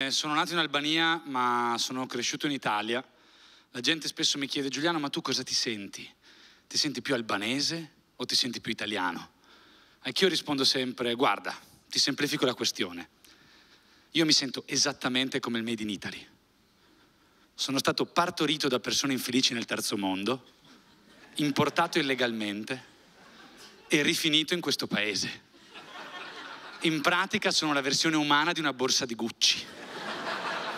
Eh, sono nato in Albania, ma sono cresciuto in Italia. La gente spesso mi chiede, Giuliano, ma tu cosa ti senti? Ti senti più albanese o ti senti più italiano? E io rispondo sempre, guarda, ti semplifico la questione. Io mi sento esattamente come il Made in Italy. Sono stato partorito da persone infelici nel terzo mondo, importato illegalmente e rifinito in questo paese. In pratica sono la versione umana di una borsa di Gucci.